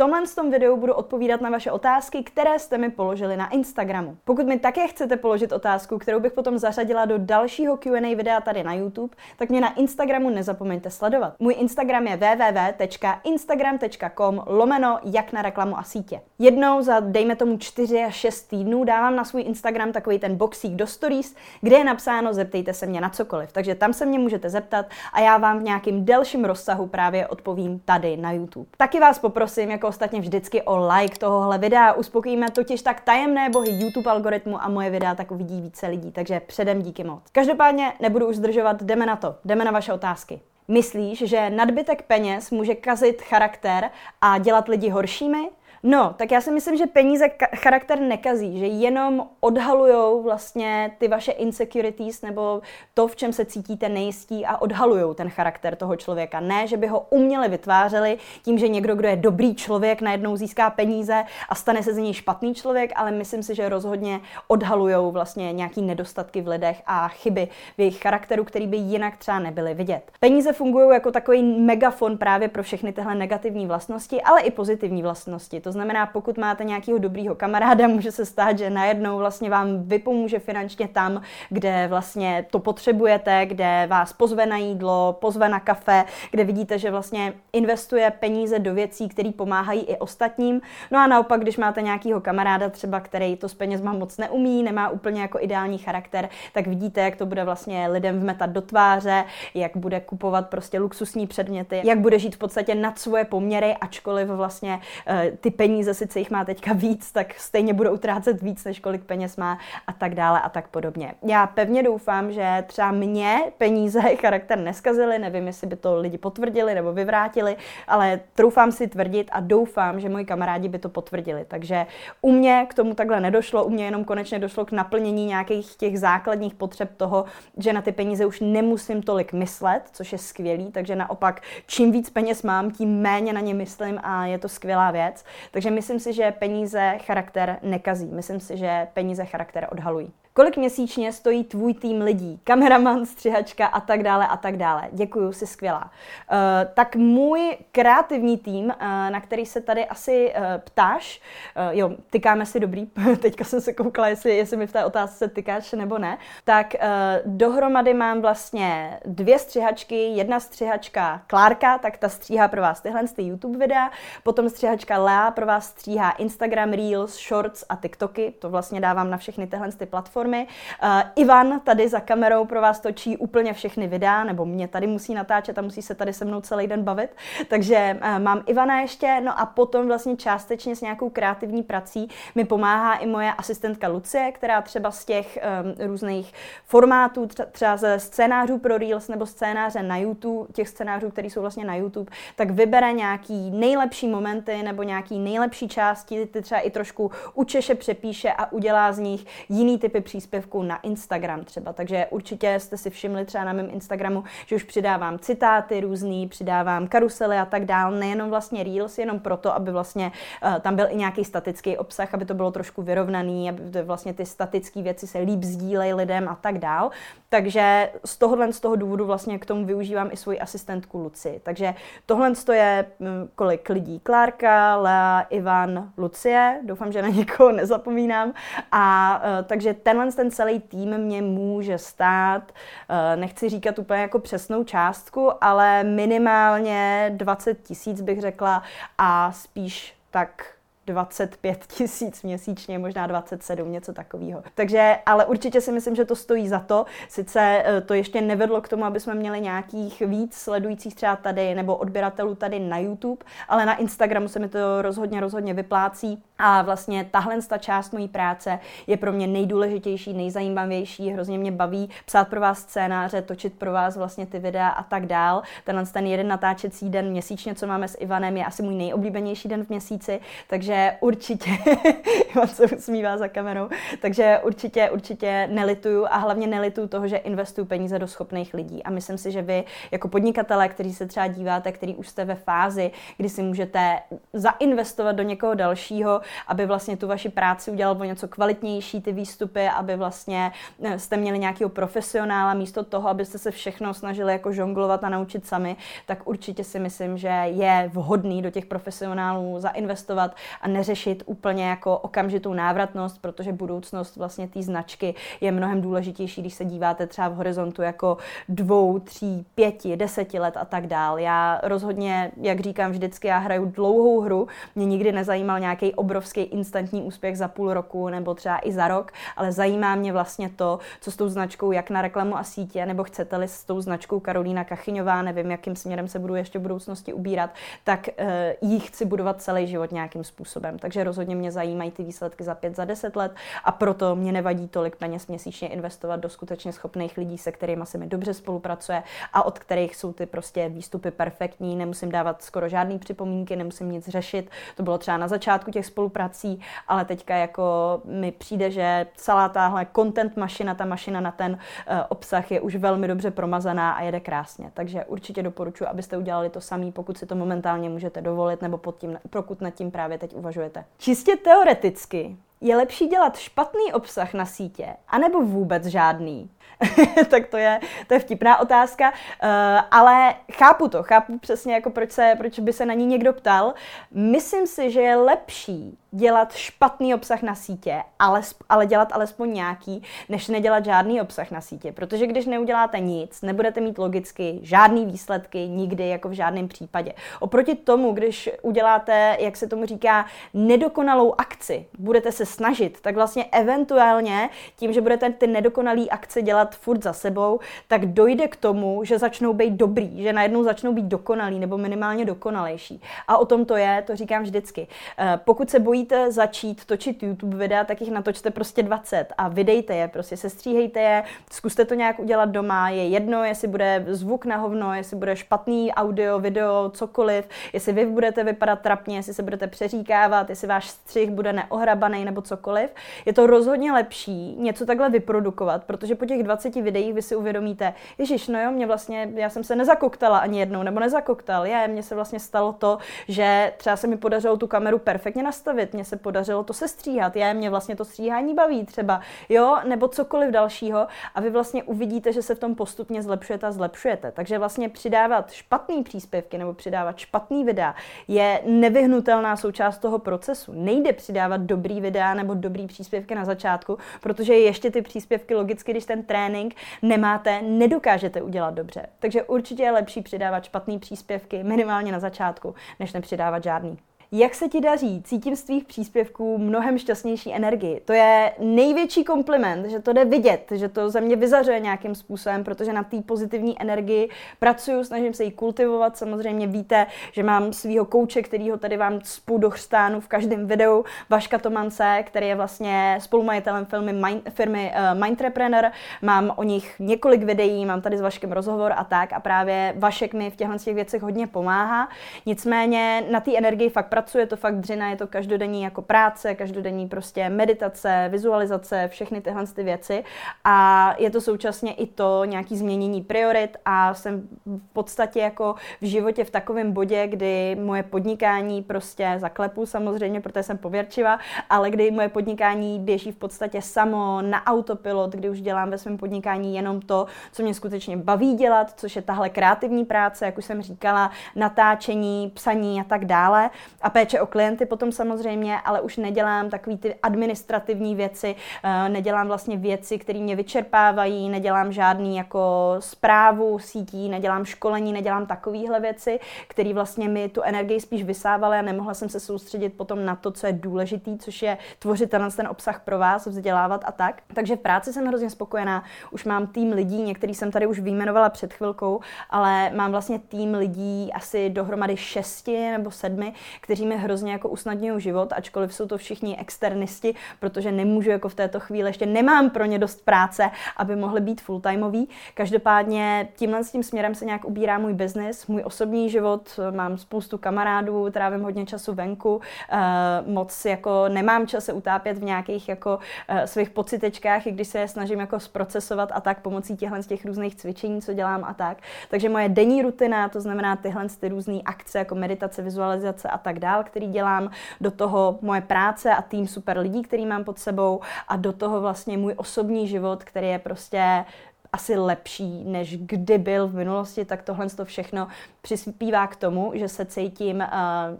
Tomhle tom videu budu odpovídat na vaše otázky, které jste mi položili na Instagramu. Pokud mi také chcete položit otázku, kterou bych potom zařadila do dalšího Q&A videa tady na YouTube, tak mě na Instagramu nezapomeňte sledovat. Můj Instagram je www.instagram.com lomeno jak na reklamu a sítě. Jednou za, dejme tomu, 4 až 6 týdnů dávám na svůj Instagram takový ten boxík do stories, kde je napsáno zeptejte se mě na cokoliv. Takže tam se mě můžete zeptat a já vám v nějakým delším rozsahu právě odpovím tady na YouTube. Taky vás poprosím, jako ostatně vždycky o like tohohle videa. Uspokojíme totiž tak tajemné bohy YouTube algoritmu a moje videa tak uvidí více lidí, takže předem díky moc. Každopádně nebudu už zdržovat, jdeme na to, jdeme na vaše otázky. Myslíš, že nadbytek peněz může kazit charakter a dělat lidi horšími? No, tak já si myslím, že peníze charakter nekazí, že jenom odhalujou vlastně ty vaše insecurities nebo to, v čem se cítíte nejistí a odhalujou ten charakter toho člověka. Ne, že by ho uměle vytvářeli tím, že někdo, kdo je dobrý člověk, najednou získá peníze a stane se z něj špatný člověk, ale myslím si, že rozhodně odhalujou vlastně nějaký nedostatky v lidech a chyby v jejich charakteru, který by jinak třeba nebyly vidět. Peníze fungují jako takový megafon právě pro všechny tyhle negativní vlastnosti, ale i pozitivní vlastnosti. To to znamená, pokud máte nějakého dobrýho kamaráda, může se stát, že najednou vlastně vám vypomůže finančně tam, kde vlastně to potřebujete, kde vás pozve na jídlo, pozve na kafe, kde vidíte, že vlastně investuje peníze do věcí, které pomáhají i ostatním. No a naopak, když máte nějakého kamaráda třeba, který to s penězma moc neumí, nemá úplně jako ideální charakter, tak vidíte, jak to bude vlastně lidem vmetat do tváře, jak bude kupovat prostě luxusní předměty, jak bude žít v podstatě nad svoje poměry, ačkoliv vlastně uh, ty peníze, sice jich má teďka víc, tak stejně budou utrácet víc, než kolik peněz má a tak dále a tak podobně. Já pevně doufám, že třeba mě peníze charakter neskazily, nevím, jestli by to lidi potvrdili nebo vyvrátili, ale troufám si tvrdit a doufám, že moji kamarádi by to potvrdili. Takže u mě k tomu takhle nedošlo, u mě jenom konečně došlo k naplnění nějakých těch základních potřeb toho, že na ty peníze už nemusím tolik myslet, což je skvělý, takže naopak čím víc peněz mám, tím méně na ně myslím a je to skvělá věc. Takže myslím si, že peníze charakter nekazí. Myslím si, že peníze charakter odhalují. Kolik měsíčně stojí tvůj tým lidí? Kameraman, střihačka a tak dále a tak dále. Děkuju, jsi skvělá. Uh, tak můj kreativní tým, uh, na který se tady asi uh, ptáš, uh, jo, tykáme si dobrý, teďka jsem se koukala, jestli, jestli mi v té otázce tykáš nebo ne, tak uh, dohromady mám vlastně dvě střihačky, jedna střihačka Klárka, tak ta stříhá pro vás tyhle ty YouTube videa, potom střihačka Lea pro vás stříhá Instagram Reels, Shorts a TikToky, to vlastně dávám na všechny tyhle ty platformy platformy. Uh, Ivan tady za kamerou pro vás točí úplně všechny videa, nebo mě tady musí natáčet a musí se tady se mnou celý den bavit. Takže uh, mám Ivana ještě, no a potom vlastně částečně s nějakou kreativní prací mi pomáhá i moje asistentka Lucie, která třeba z těch um, různých formátů, třeba ze scénářů pro Reels nebo scénáře na YouTube, těch scénářů, které jsou vlastně na YouTube, tak vybere nějaký nejlepší momenty nebo nějaký nejlepší části, ty třeba i trošku učeše, přepíše a udělá z nich jiný typy příspěvků na Instagram třeba. Takže určitě jste si všimli třeba na mém Instagramu, že už přidávám citáty různý, přidávám karusely a tak dál, nejenom vlastně Reels, jenom proto, aby vlastně uh, tam byl i nějaký statický obsah, aby to bylo trošku vyrovnaný, aby vlastně ty statické věci se líp sdílejí lidem a tak dál. Takže z tohohle z toho důvodu vlastně k tomu využívám i svoji asistentku Luci. Takže tohle je hm, kolik lidí. Klárka, Lea, Ivan, Lucie. Doufám, že na někoho nezapomínám. A uh, takže ten tenhle ten celý tým mě může stát, eh, nechci říkat úplně jako přesnou částku, ale minimálně 20 tisíc bych řekla a spíš tak 25 tisíc měsíčně, možná 27, něco takového. Takže, ale určitě si myslím, že to stojí za to. Sice eh, to ještě nevedlo k tomu, aby jsme měli nějakých víc sledujících třeba tady nebo odběratelů tady na YouTube, ale na Instagramu se mi to rozhodně, rozhodně vyplácí. A vlastně tahle ta část mojí práce je pro mě nejdůležitější, nejzajímavější, hrozně mě baví psát pro vás scénáře, točit pro vás vlastně ty videa a tak dál. Tenhle ten jeden natáčecí den měsíčně, co máme s Ivanem, je asi můj nejoblíbenější den v měsíci, takže určitě, Ivan se usmívá za kamerou, takže určitě, určitě nelituju a hlavně nelituju toho, že investuju peníze do schopných lidí. A myslím si, že vy jako podnikatelé, kteří se třeba díváte, který už jste ve fázi, kdy si můžete zainvestovat do někoho dalšího, aby vlastně tu vaši práci udělal o něco kvalitnější, ty výstupy, aby vlastně eh, jste měli nějakého profesionála místo toho, abyste se všechno snažili jako žonglovat a naučit sami, tak určitě si myslím, že je vhodný do těch profesionálů zainvestovat a neřešit úplně jako okamžitou návratnost, protože budoucnost vlastně té značky je mnohem důležitější, když se díváte třeba v horizontu jako dvou, tří, pěti, deseti let a tak dál. Já rozhodně, jak říkám vždycky, já hraju dlouhou hru, mě nikdy nezajímal nějaký obrovský instantní úspěch za půl roku nebo třeba i za rok, ale zajímá mě vlastně to, co s tou značkou, jak na reklamu a sítě, nebo chcete-li s tou značkou Karolína Kachyňová, nevím, jakým směrem se budu ještě v budoucnosti ubírat, tak uh, jí chci budovat celý život nějakým způsobem. Takže rozhodně mě zajímají ty výsledky za pět, za deset let a proto mě nevadí tolik peněz měsíčně investovat do skutečně schopných lidí, se kterými se mi dobře spolupracuje a od kterých jsou ty prostě výstupy perfektní, nemusím dávat skoro žádný připomínky, nemusím nic řešit. To bylo třeba na začátku těch spoluprací, ale teďka jako mi přijde, že celá tahle content mašina, ta mašina na ten uh, obsah je už velmi dobře promazaná a jede krásně. Takže určitě doporučuji, abyste udělali to samý, pokud si to momentálně můžete dovolit, nebo pod tím, pokud nad tím právě teď uvažujete. Čistě teoreticky je lepší dělat špatný obsah na sítě, anebo vůbec žádný? tak to je, to je vtipná otázka, uh, ale chápu to, chápu přesně, jako proč, se, proč by se na ní někdo ptal. Myslím si, že je lepší dělat špatný obsah na sítě, ale, ale dělat alespoň nějaký, než nedělat žádný obsah na sítě. Protože když neuděláte nic, nebudete mít logicky žádný výsledky nikdy, jako v žádném případě. Oproti tomu, když uděláte, jak se tomu říká, nedokonalou akci, budete se snažit, tak vlastně eventuálně tím, že budete ty nedokonalé akce dělat furt za sebou, tak dojde k tomu, že začnou být dobrý, že najednou začnou být dokonalý nebo minimálně dokonalejší. A o tom to je, to říkám vždycky. Eh, pokud se bojíte začít točit YouTube videa, tak jich natočte prostě 20 a vydejte je, prostě sestříhejte je, zkuste to nějak udělat doma, je jedno, jestli bude zvuk na hovno, jestli bude špatný audio, video, cokoliv, jestli vy budete vypadat trapně, jestli se budete přeříkávat, jestli váš střih bude neohrabaný nebo cokoliv. Je to rozhodně lepší něco takhle vyprodukovat, protože po těch 20 videích vy si uvědomíte, Ježíš, no jo, mě vlastně, já jsem se nezakoktala ani jednou, nebo nezakoktal, je, mně se vlastně stalo to, že třeba se mi podařilo tu kameru perfektně nastavit, mně se podařilo to sestříhat, je, mě vlastně to stříhání baví třeba, jo, nebo cokoliv dalšího a vy vlastně uvidíte, že se v tom postupně zlepšujete a zlepšujete. Takže vlastně přidávat špatný příspěvky nebo přidávat špatný videa je nevyhnutelná součást toho procesu. Nejde přidávat dobrý videa nebo dobrý příspěvky na začátku, protože ještě ty příspěvky logicky, když ten trénink nemáte, nedokážete udělat dobře. Takže určitě je lepší přidávat špatný příspěvky minimálně na začátku, než nepřidávat žádný. Jak se ti daří? Cítím z tvých příspěvků mnohem šťastnější energii. To je největší kompliment, že to jde vidět, že to ze mě vyzařuje nějakým způsobem, protože na té pozitivní energii pracuju, snažím se ji kultivovat. Samozřejmě víte, že mám svého kouče, kterýho tady vám spou do chrstánu v každém videu, Vaška Tomance, který je vlastně spolumajitelem firmy, Mind, firmy uh, Mindtrepreneur. Mám o nich několik videí, mám tady s Vaškem rozhovor a tak a právě Vašek mi v těchto těch věcech hodně pomáhá. Nicméně na té energii fakt pracuje to fakt dřina, je to každodenní jako práce, každodenní prostě meditace, vizualizace, všechny tyhle ty věci a je to současně i to nějaký změnění priorit a jsem v podstatě jako v životě v takovém bodě, kdy moje podnikání prostě zaklepu samozřejmě, protože jsem pověrčiva, ale kdy moje podnikání běží v podstatě samo na autopilot, kdy už dělám ve svém podnikání jenom to, co mě skutečně baví dělat, což je tahle kreativní práce, jak už jsem říkala, natáčení, psaní a tak dále. A péče o klienty potom samozřejmě, ale už nedělám takový ty administrativní věci, eh, nedělám vlastně věci, které mě vyčerpávají, nedělám žádný jako zprávu sítí, nedělám školení, nedělám takovéhle věci, které vlastně mi tu energii spíš vysávaly a nemohla jsem se soustředit potom na to, co je důležitý, což je tvořit ten, ten obsah pro vás, vzdělávat a tak. Takže v práci jsem hrozně spokojená, už mám tým lidí, některý jsem tady už vyjmenovala před chvilkou, ale mám vlastně tým lidí asi dohromady šesti nebo sedmi, kteří kteří mi hrozně jako usnadňují život, ačkoliv jsou to všichni externisti, protože nemůžu jako v této chvíli, ještě nemám pro ně dost práce, aby mohli být fulltimeoví. Každopádně tímhle s tím směrem se nějak ubírá můj biznis, můj osobní život, mám spoustu kamarádů, trávím hodně času venku, eh, moc jako nemám čas se utápět v nějakých jako eh, svých pocitečkách, i když se je snažím jako zprocesovat a tak pomocí těchhle z těch různých cvičení, co dělám a tak. Takže moje denní rutina, to znamená tyhle ty různé akce jako meditace, vizualizace a tak dále, dál, který dělám, do toho moje práce a tým super lidí, který mám pod sebou a do toho vlastně můj osobní život, který je prostě asi lepší, než kdy byl v minulosti, tak tohle to všechno přispívá k tomu, že se cítím uh,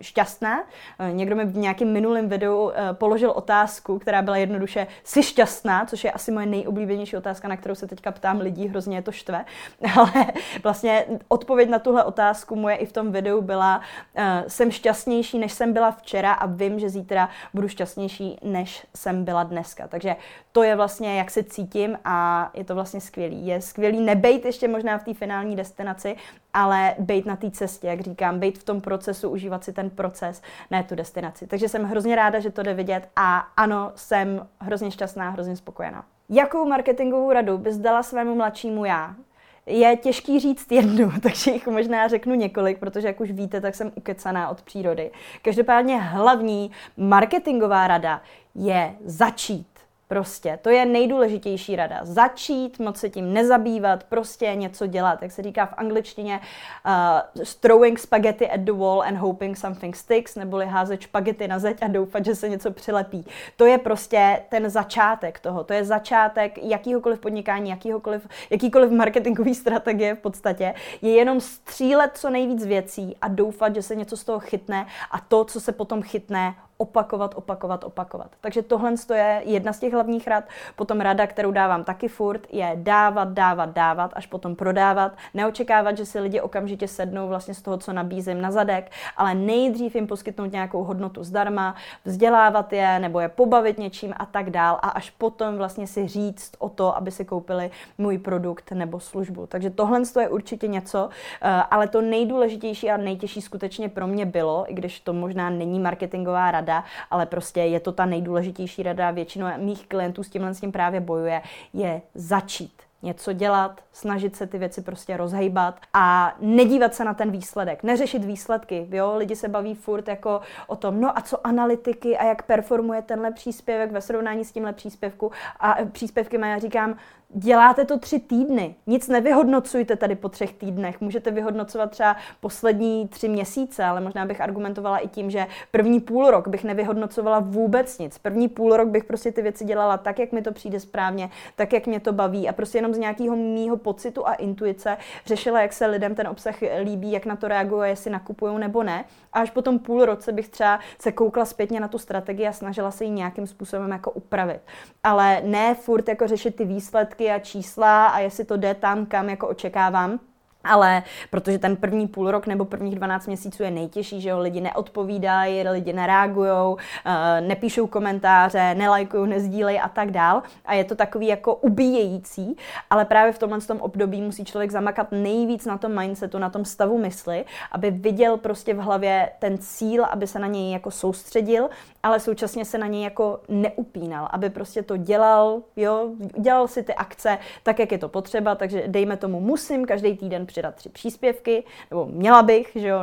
šťastná. Uh, někdo mi v nějakém minulém videu uh, položil otázku, která byla jednoduše, jsi šťastná, což je asi moje nejoblíbenější otázka, na kterou se teďka ptám lidí, hrozně je to štve. Ale vlastně odpověď na tuhle otázku moje i v tom videu byla, uh, jsem šťastnější, než jsem byla včera a vím, že zítra budu šťastnější, než jsem byla dneska. Takže to je vlastně, jak se cítím a je to vlastně skvělý. Je skvělý nebejt ještě možná v té finální destinaci, ale být na té cestě, jak říkám, být v tom procesu, užívat si ten proces, ne tu destinaci. Takže jsem hrozně ráda, že to jde vidět a ano, jsem hrozně šťastná, hrozně spokojená. Jakou marketingovou radu bys dala svému mladšímu já? Je těžký říct jednu, takže jich možná řeknu několik, protože jak už víte, tak jsem ukecaná od přírody. Každopádně hlavní marketingová rada je začít. Prostě, to je nejdůležitější rada. Začít, moc se tím nezabývat, prostě něco dělat. Jak se říká v angličtině, uh, throwing spaghetti at the wall and hoping something sticks, neboli házet špagety na zeď a doufat, že se něco přilepí. To je prostě ten začátek toho. To je začátek jakýhokoliv podnikání, jakýhokoliv, jakýkoliv marketingový strategie v podstatě. Je jenom střílet co nejvíc věcí a doufat, že se něco z toho chytne a to, co se potom chytne, opakovat, opakovat, opakovat. Takže tohle je jedna z těch hlavních rad. Potom rada, kterou dávám taky furt, je dávat, dávat, dávat, až potom prodávat. Neočekávat, že si lidi okamžitě sednou vlastně z toho, co nabízím na zadek, ale nejdřív jim poskytnout nějakou hodnotu zdarma, vzdělávat je nebo je pobavit něčím a tak dál a až potom vlastně si říct o to, aby si koupili můj produkt nebo službu. Takže tohle je určitě něco, eh, ale to nejdůležitější a nejtěžší skutečně pro mě bylo, i když to možná není marketingová rada, rada, ale prostě je to ta nejdůležitější rada, většinou mých klientů s tímhle s tím právě bojuje, je začít něco dělat, snažit se ty věci prostě rozhejbat a nedívat se na ten výsledek, neřešit výsledky. Jo? Lidi se baví furt jako o tom, no a co analytiky a jak performuje tenhle příspěvek ve srovnání s tímhle příspěvku a příspěvky. A já říkám, děláte to tři týdny. Nic nevyhodnocujte tady po třech týdnech. Můžete vyhodnocovat třeba poslední tři měsíce, ale možná bych argumentovala i tím, že první půl rok bych nevyhodnocovala vůbec nic. První půl rok bych prostě ty věci dělala tak, jak mi to přijde správně, tak, jak mě to baví a prostě jenom z nějakého mýho pocitu a intuice řešila, jak se lidem ten obsah líbí, jak na to reaguje, jestli nakupují nebo ne. A až po tom půl roce bych třeba se koukla zpětně na tu strategii a snažila se ji nějakým způsobem jako upravit. Ale ne furt jako řešit ty výsledky, výsledky a čísla a jestli to jde tam, kam jako očekávám. Ale protože ten první půl rok nebo prvních 12 měsíců je nejtěžší, že jo, lidi neodpovídají, lidi nereagují, eh, nepíšou komentáře, nelajkují, nezdílejí a tak dál. A je to takový jako ubíjející, ale právě v tomhle tom období musí člověk zamakat nejvíc na tom mindsetu, na tom stavu mysli, aby viděl prostě v hlavě ten cíl, aby se na něj jako soustředil, ale současně se na něj jako neupínal, aby prostě to dělal, jo, dělal si ty akce tak, jak je to potřeba, takže dejme tomu musím každý týden přidat tři příspěvky, nebo měla bych, že jo,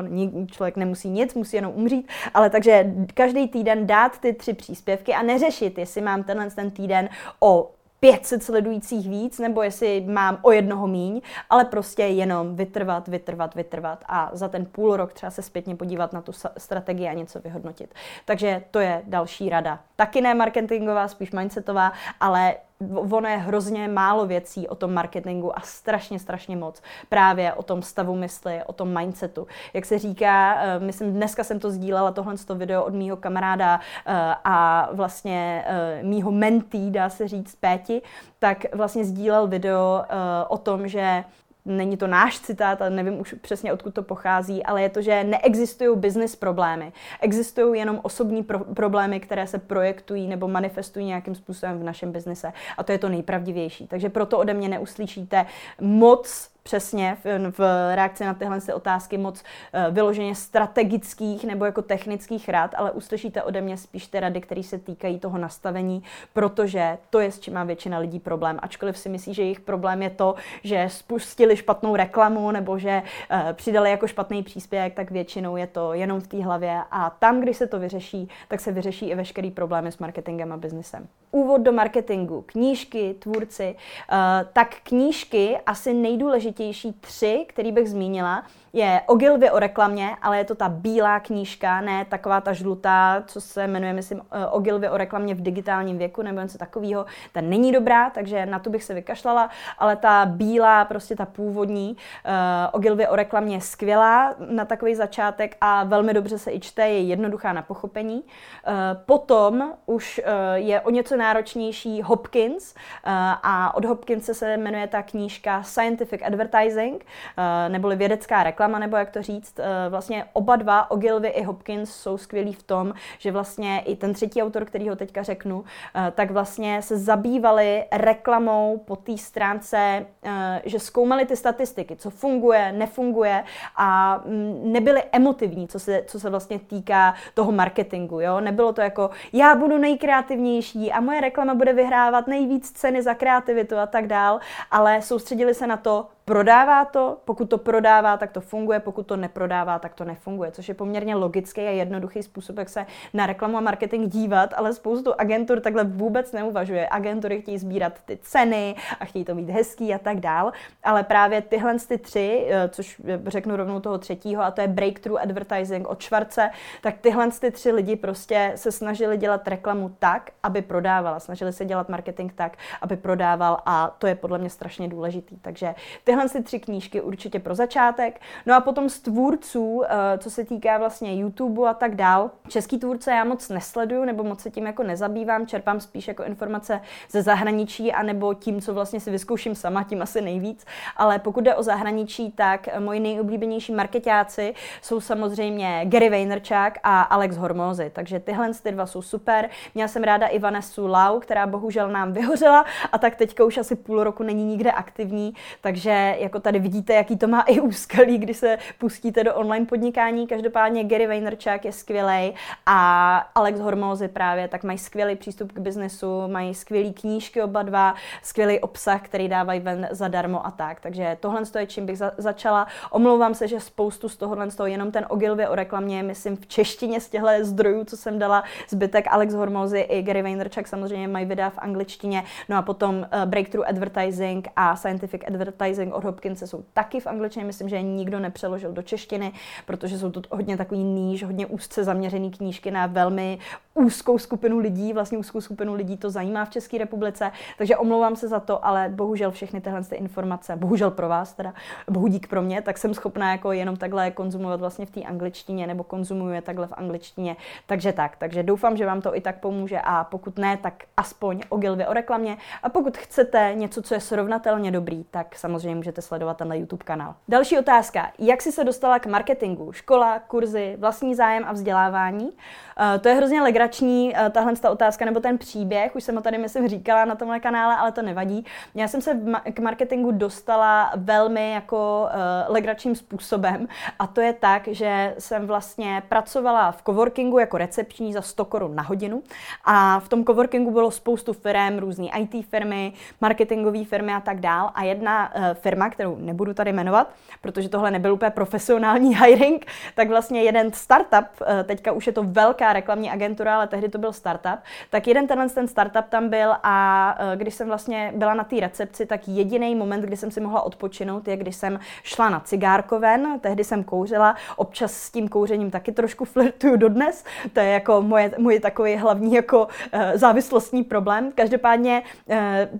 člověk nemusí nic, musí jenom umřít, ale takže každý týden dát ty tři příspěvky a neřešit, jestli mám tenhle ten týden o 500 sledujících víc, nebo jestli mám o jednoho míň, ale prostě jenom vytrvat, vytrvat, vytrvat a za ten půl rok třeba se zpětně podívat na tu strategii a něco vyhodnotit. Takže to je další rada. Taky ne marketingová, spíš mindsetová, ale ono je hrozně málo věcí o tom marketingu a strašně, strašně moc právě o tom stavu mysli, o tom mindsetu. Jak se říká, eh, myslím, dneska jsem to sdílela, tohle video od mýho kamaráda eh, a vlastně eh, mýho mentý, dá se říct, Péti, tak vlastně sdílel video o tom, že není to náš citát, ale nevím už přesně, odkud to pochází, ale je to, že neexistují business problémy. Existují jenom osobní pro- problémy, které se projektují nebo manifestují nějakým způsobem v našem biznise. A to je to nejpravdivější. Takže proto ode mě neuslyšíte moc přesně v, v reakci na tyhle otázky moc uh, vyloženě strategických nebo jako technických rád, ale uslyšíte ode mě spíš ty rady, které se týkají toho nastavení, protože to je s čím má většina lidí problém. Ačkoliv si myslí, že jejich problém je to, že spustili špatnou reklamu nebo že uh, přidali jako špatný příspěvek, tak většinou je to jenom v té hlavě a tam, když se to vyřeší, tak se vyřeší i veškerý problémy s marketingem a biznesem. Úvod do marketingu, knížky, tvůrci, uh, tak knížky asi nejdůležitější nejdůležitější tři, který bych zmínila, je Ogilvy o reklamě, ale je to ta bílá knížka, ne taková ta žlutá, co se jmenuje, myslím, eh, Ogilvy o reklamě v digitálním věku nebo něco takového. Ta není dobrá, takže na tu bych se vykašlala, ale ta bílá, prostě ta původní uh, Ogilvy o reklamě je skvělá na takový začátek a velmi dobře se i čte, je jednoduchá na pochopení. Uh, potom už uh, je o něco náročnější Hopkins uh, a od Hopkinse se jmenuje ta knížka Scientific Advertising, uh, neboli vědecká reklama, nebo jak to říct. Uh, vlastně oba dva, Ogilvy i Hopkins, jsou skvělí v tom, že vlastně i ten třetí autor, který ho teďka řeknu, uh, tak vlastně se zabývali reklamou po té stránce, uh, že zkoumali ty statistiky, co funguje, nefunguje a mm, nebyli emotivní, co se, co se vlastně týká toho marketingu. Jo? Nebylo to jako, já budu nejkreativnější a moje reklama bude vyhrávat nejvíc ceny za kreativitu a tak dál, ale soustředili se na to, Prodává to, pokud to prodává, tak to funguje, pokud to neprodává, tak to nefunguje, což je poměrně logický a jednoduchý způsob, jak se na reklamu a marketing dívat, ale spoustu agentur takhle vůbec neuvažuje. Agentury chtějí sbírat ty ceny a chtějí to mít hezký a tak dál, ale právě tyhle ty tři, eh, což řeknu rovnou toho třetího, a to je Breakthrough Advertising od Švarce, tak tyhle ty tři lidi prostě se snažili dělat reklamu tak, aby prodávala, snažili se dělat marketing tak, aby prodával a to je podle mě strašně důležitý. Takže tyhle tyhle si tři knížky určitě pro začátek. No a potom z tvůrců, eh, co se týká vlastně YouTube a tak dál. Český tvůrce já moc nesleduju, nebo moc se tím jako nezabývám, čerpám spíš jako informace ze zahraničí, anebo tím, co vlastně si vyzkouším sama, tím asi nejvíc. Ale pokud jde o zahraničí, tak moji nejoblíbenější marketáci jsou samozřejmě Gary Vaynerchuk a Alex Hormozy. Takže tyhle ty dva jsou super. Měla jsem ráda i Vanessu Lau, která bohužel nám vyhořela a tak teďka už asi půl roku není nikde aktivní, takže jako tady vidíte, jaký to má i úskalí, když se pustíte do online podnikání. Každopádně Gary Vaynerchuk je skvělý a Alex Hormozy právě, tak mají skvělý přístup k biznesu, mají skvělé knížky oba dva, skvělý obsah, který dávají ven zadarmo a tak. Takže tohle je čím bych za- začala. Omlouvám se, že spoustu z tohohle z toho jenom ten Ogilvy o reklamě, myslím v češtině z těchto zdrojů, co jsem dala, zbytek Alex Hormozy i Gary Vaynerchuk samozřejmě mají videa v angličtině, no a potom uh, Breakthrough Advertising a Scientific Advertising od Hopkinse jsou taky v angličtině, myslím, že je nikdo nepřeložil do češtiny, protože jsou to hodně takový níž, hodně úzce zaměřený knížky na velmi úzkou skupinu lidí, vlastně úzkou skupinu lidí to zajímá v České republice, takže omlouvám se za to, ale bohužel všechny tyhle ty informace, bohužel pro vás teda, bohu dík pro mě, tak jsem schopná jako jenom takhle konzumovat vlastně v té angličtině nebo konzumuju je takhle v angličtině, takže tak, takže doufám, že vám to i tak pomůže a pokud ne, tak aspoň o Gilvě o reklamě a pokud chcete něco, co je srovnatelně dobrý, tak samozřejmě můžete sledovat tenhle YouTube kanál. Další otázka. Jak jsi se dostala k marketingu? Škola, kurzy, vlastní zájem a vzdělávání? Uh, to je hrozně legrační, uh, tahle ta otázka nebo ten příběh. Už jsem ho tady, myslím, říkala na tomhle kanále, ale to nevadí. Já jsem se k marketingu dostala velmi jako uh, legračním způsobem a to je tak, že jsem vlastně pracovala v coworkingu jako recepční za 100 korun na hodinu a v tom coworkingu bylo spoustu firm, různý IT firmy, marketingové firmy a tak dál a jedna uh, firma, kterou nebudu tady jmenovat, protože tohle nebyl úplně profesionální hiring, tak vlastně jeden startup, eh, teďka už je to velká reklamní agentura, ale tehdy to byl startup, tak jeden tenhle ten startup tam byl a eh, když jsem vlastně byla na té recepci, tak jediný moment, kdy jsem si mohla odpočinout, je, když jsem šla na cigárkoven, tehdy jsem kouřila, občas s tím kouřením taky trošku flirtuju dodnes, to je jako moje, můj takový hlavní jako eh, závislostní problém. Každopádně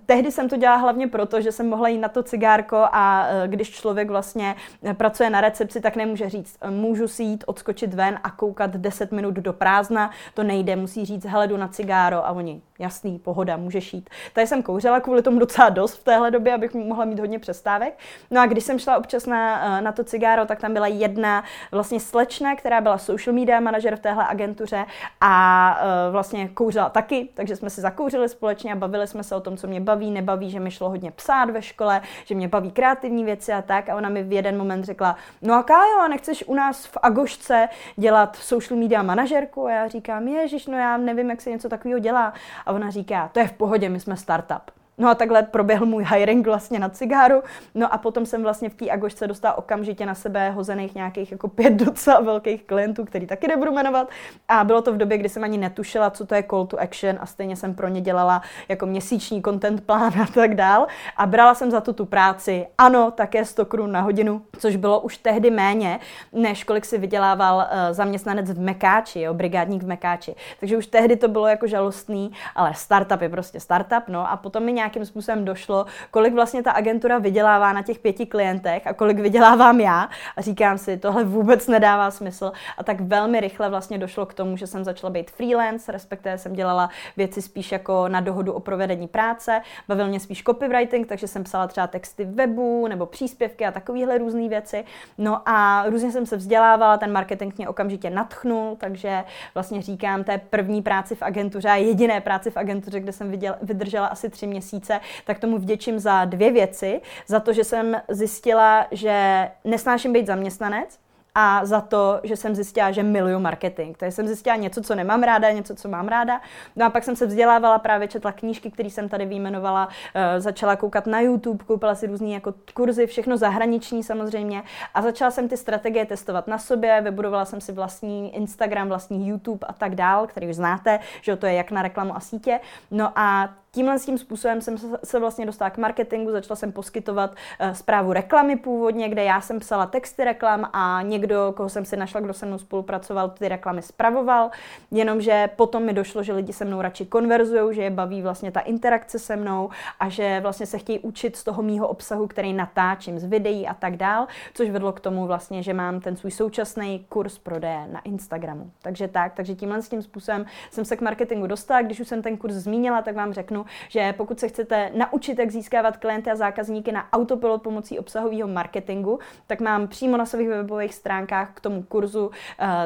tehdy jsem to dělala hlavně proto, že jsem mohla jít na to cigárko a e, když člověk vlastně pracuje na recepci, tak nemůže říct, můžu si jít, odskočit ven a koukat 10 minut do prázdna, to nejde, musí říct, hele, jdu na cigáro a oni, jasný, pohoda, můžeš jít. Tady jsem kouřila kvůli tomu docela dost v téhle době, abych mohla mít hodně přestávek. No a když jsem šla občas na, e, na to cigáro, tak tam byla jedna vlastně slečna, která byla social media manažer v téhle agentuře a uh, vlastně kouřila taky, takže jsme si zakouřili společně a bavili jsme se o tom, co mě baví, nebaví, že mi šlo hodně psát ve škole, že mě baví kreativní věci a tak. A ona mi v jeden moment řekla, no a Kájo, a nechceš u nás v Agošce dělat social media manažerku? A já říkám, ježiš, no já nevím, jak se něco takového dělá. A ona říká, to je v pohodě, my jsme startup. No a takhle proběhl můj hiring vlastně na cigáru. No a potom jsem vlastně v té Agošce dostala okamžitě na sebe hozených nějakých jako pět docela velkých klientů, který taky nebudu jmenovat. A bylo to v době, kdy jsem ani netušila, co to je call to action a stejně jsem pro ně dělala jako měsíční content plán a tak dál. A brala jsem za to tu práci, ano, také 100 korun na hodinu, což bylo už tehdy méně, než kolik si vydělával uh, zaměstnanec v Mekáči, jo, brigádník v Mekáči. Takže už tehdy to bylo jako žalostný, ale startup je prostě startup, no a potom mi nějakým způsobem došlo, kolik vlastně ta agentura vydělává na těch pěti klientech a kolik vydělávám já. A říkám si, tohle vůbec nedává smysl. A tak velmi rychle vlastně došlo k tomu, že jsem začala být freelance, respektive jsem dělala věci spíš jako na dohodu o provedení práce, bavil mě spíš copywriting, takže jsem psala třeba texty webu nebo příspěvky a takovéhle různé věci. No a různě jsem se vzdělávala, ten marketing mě okamžitě natchnul, takže vlastně říkám té první práci v agentuře a jediné práci v agentuře, kde jsem vydržela asi tři měsíce, tak tomu vděčím za dvě věci. Za to, že jsem zjistila, že nesnáším být zaměstnanec, a za to, že jsem zjistila, že miluju marketing. Takže jsem zjistila něco, co nemám ráda, něco, co mám ráda. No a pak jsem se vzdělávala, právě četla knížky, které jsem tady vyjmenovala, uh, začala koukat na YouTube, koupila si různé jako kurzy, všechno zahraniční samozřejmě a začala jsem ty strategie testovat na sobě, vybudovala jsem si vlastní Instagram, vlastní YouTube a tak dál, který už znáte, že to je jak na reklamu a sítě. No a tímhle tím způsobem jsem se vlastně dostala k marketingu, začala jsem poskytovat uh, zprávu reklamy původně, kde já jsem psala texty reklam a někdo, koho jsem si našla, kdo se mnou spolupracoval, ty reklamy spravoval, jenomže potom mi došlo, že lidi se mnou radši konverzují, že je baví vlastně ta interakce se mnou a že vlastně se chtějí učit z toho mýho obsahu, který natáčím, z videí a tak dál, což vedlo k tomu vlastně, že mám ten svůj současný kurz prodeje na Instagramu. Takže tak, takže tímhle tím způsobem jsem se k marketingu dostala, když už jsem ten kurz zmínila, tak vám řeknu, že pokud se chcete naučit, jak získávat klienty a zákazníky na autopilot pomocí obsahového marketingu, tak mám přímo na svých webových stránkách k tomu kurzu uh,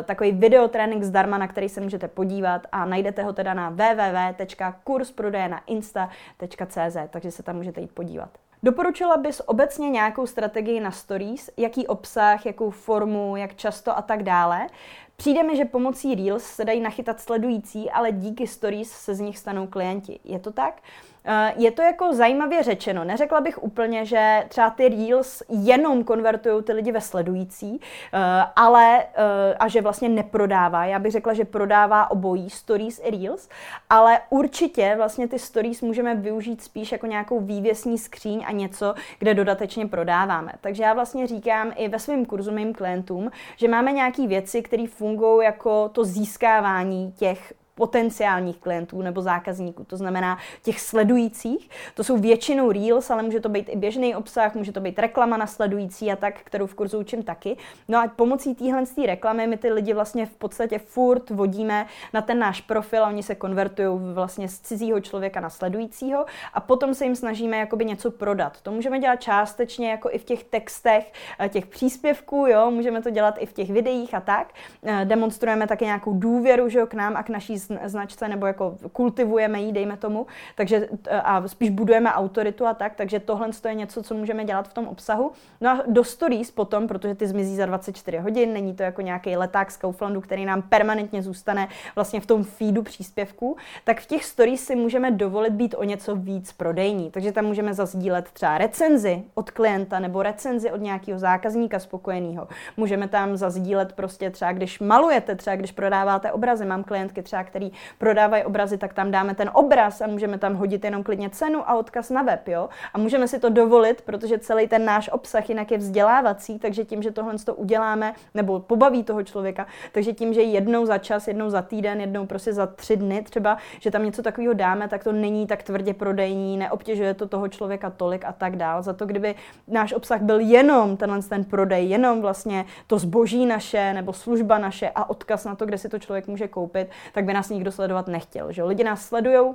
takový videotrénink zdarma, na který se můžete podívat a najdete ho teda na www.kursprodejnainsta.cz, takže se tam můžete jít podívat. Doporučila bys obecně nějakou strategii na stories, jaký obsah, jakou formu, jak často a tak dále? Přijde mi, že pomocí Reels se dají nachytat sledující, ale díky stories se z nich stanou klienti. Je to tak? Eh, je to jako zajímavě řečeno. Neřekla bych úplně, že třeba ty Reels jenom konvertují ty lidi ve sledující, eh, ale eh, a že vlastně neprodává. Já bych řekla, že prodává obojí, Stories i Reels, ale určitě vlastně ty Stories můžeme využít spíš jako nějakou vývěsní skříň a něco, kde dodatečně prodáváme. Takže já vlastně říkám i ve svém kurzu mým klientům, že máme nějaké věci, které fungují jako to získávání těch potenciálních klientů nebo zákazníků, to znamená těch sledujících. To jsou většinou Reels, ale může to být i běžný obsah, může to být reklama na sledující a tak, kterou v kurzu učím taky. No a pomocí téhle reklamy my ty lidi vlastně v podstatě furt vodíme na ten náš profil a oni se konvertují vlastně z cizího člověka na sledujícího a potom se jim snažíme jakoby něco prodat. To můžeme dělat částečně jako i v těch textech eh, těch příspěvků, jo, můžeme to dělat i v těch videích a tak. Eh, demonstrujeme také nějakou důvěru že jo, k nám a k naší značce, nebo jako kultivujeme ji, dejme tomu, takže a spíš budujeme autoritu a tak, takže tohle je něco, co můžeme dělat v tom obsahu. No a do stories potom, protože ty zmizí za 24 hodin, není to jako nějaký leták z Kauflandu, který nám permanentně zůstane vlastně v tom feedu příspěvků, tak v těch stories si můžeme dovolit být o něco víc prodejní. Takže tam můžeme zazdílet třeba recenzi od klienta nebo recenzi od nějakého zákazníka spokojeného. Můžeme tam zazdílet prostě třeba, když malujete, třeba když prodáváte obrazy. Mám klientky třeba, který prodávají obrazy, tak tam dáme ten obraz a můžeme tam hodit jenom klidně cenu a odkaz na web, jo? A můžeme si to dovolit, protože celý ten náš obsah jinak je vzdělávací, takže tím, že tohle to uděláme, nebo pobaví toho člověka, takže tím, že jednou za čas, jednou za týden, jednou prostě za tři dny třeba, že tam něco takového dáme, tak to není tak tvrdě prodejní, neobtěžuje to toho člověka tolik a tak dál. Za to, kdyby náš obsah byl jenom tenhle ten prodej, jenom vlastně to zboží naše nebo služba naše a odkaz na to, kde si to člověk může koupit, tak by nás nás nikdo sledovat nechtěl. Že? Lidi nás sledují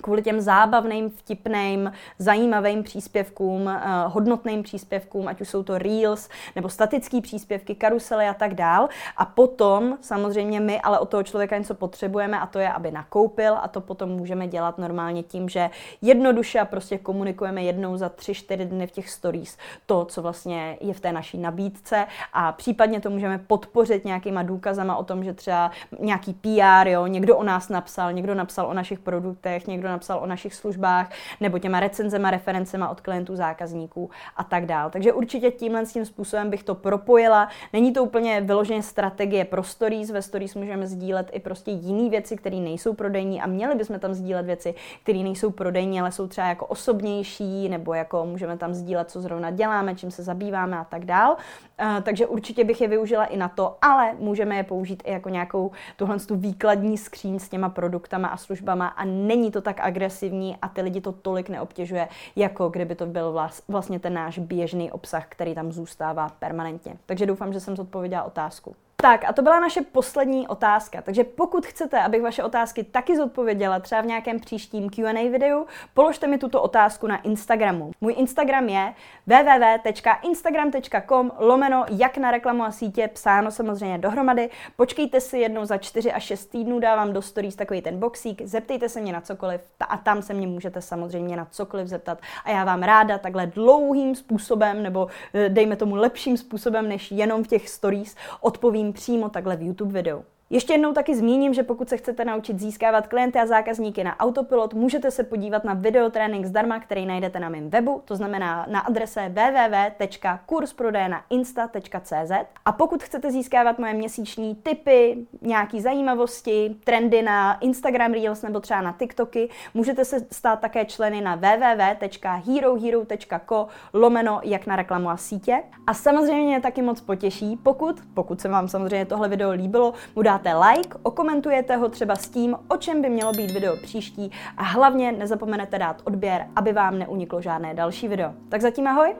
kvůli těm zábavným, vtipným, zajímavým příspěvkům, eh, hodnotným příspěvkům, ať už jsou to reels nebo statické příspěvky, karusely a tak dál. A potom samozřejmě my ale od toho člověka něco potřebujeme a to je, aby nakoupil a to potom můžeme dělat normálně tím, že jednoduše a prostě komunikujeme jednou za tři, čtyři dny v těch stories to, co vlastně je v té naší nabídce a případně to můžeme podpořit nějakýma důkazama o tom, že třeba nějaký PR, jo, někdo o nás napsal, někdo napsal o našich produktech, někdo napsal o našich službách, nebo těma recenzema, referencema od klientů, zákazníků a tak dál. Takže určitě tímhle s tím způsobem bych to propojila. Není to úplně vyloženě strategie pro stories, ve stories můžeme sdílet i prostě jiné věci, které nejsou prodejní a měli bychom tam sdílet věci, které nejsou prodejní, ale jsou třeba jako osobnější, nebo jako můžeme tam sdílet, co zrovna děláme, čím se zabýváme a tak dál. Uh, takže určitě bych je využila i na to, ale můžeme je použít i jako nějakou tuhle tu výkladní skříň s těma produktama a službama a není to tak agresivní a ty lidi to tolik neobtěžuje, jako kdyby to byl vlastně ten náš běžný obsah, který tam zůstává permanentně. Takže doufám, že jsem zodpověděla otázku. Tak a to byla naše poslední otázka. Takže pokud chcete, abych vaše otázky taky zodpověděla třeba v nějakém příštím Q&A videu, položte mi tuto otázku na Instagramu. Můj Instagram je www.instagram.com lomeno jak na reklamu a sítě, psáno samozřejmě dohromady. Počkejte si jednou za 4 až 6 týdnů, dávám do stories takový ten boxík, zeptejte se mě na cokoliv a tam se mě můžete samozřejmě na cokoliv zeptat a já vám ráda takhle dlouhým způsobem nebo eh, dejme tomu lepším způsobem než jenom v těch stories odpovím přímo takhle v YouTube videu. Ještě jednou taky zmíním, že pokud se chcete naučit získávat klienty a zákazníky na Autopilot, můžete se podívat na videotrénink zdarma, který najdete na mém webu, to znamená na adrese www.kursprodejnainsta.cz A pokud chcete získávat moje měsíční tipy, nějaké zajímavosti, trendy na Instagram Reels nebo třeba na TikToky, můžete se stát také členy na www.herohero.co lomeno jak na reklamu a sítě. A samozřejmě mě taky moc potěší, pokud, pokud se vám samozřejmě tohle video líbilo, mu dáte dáte like, okomentujete ho třeba s tím, o čem by mělo být video příští a hlavně nezapomenete dát odběr, aby vám neuniklo žádné další video. Tak zatím ahoj!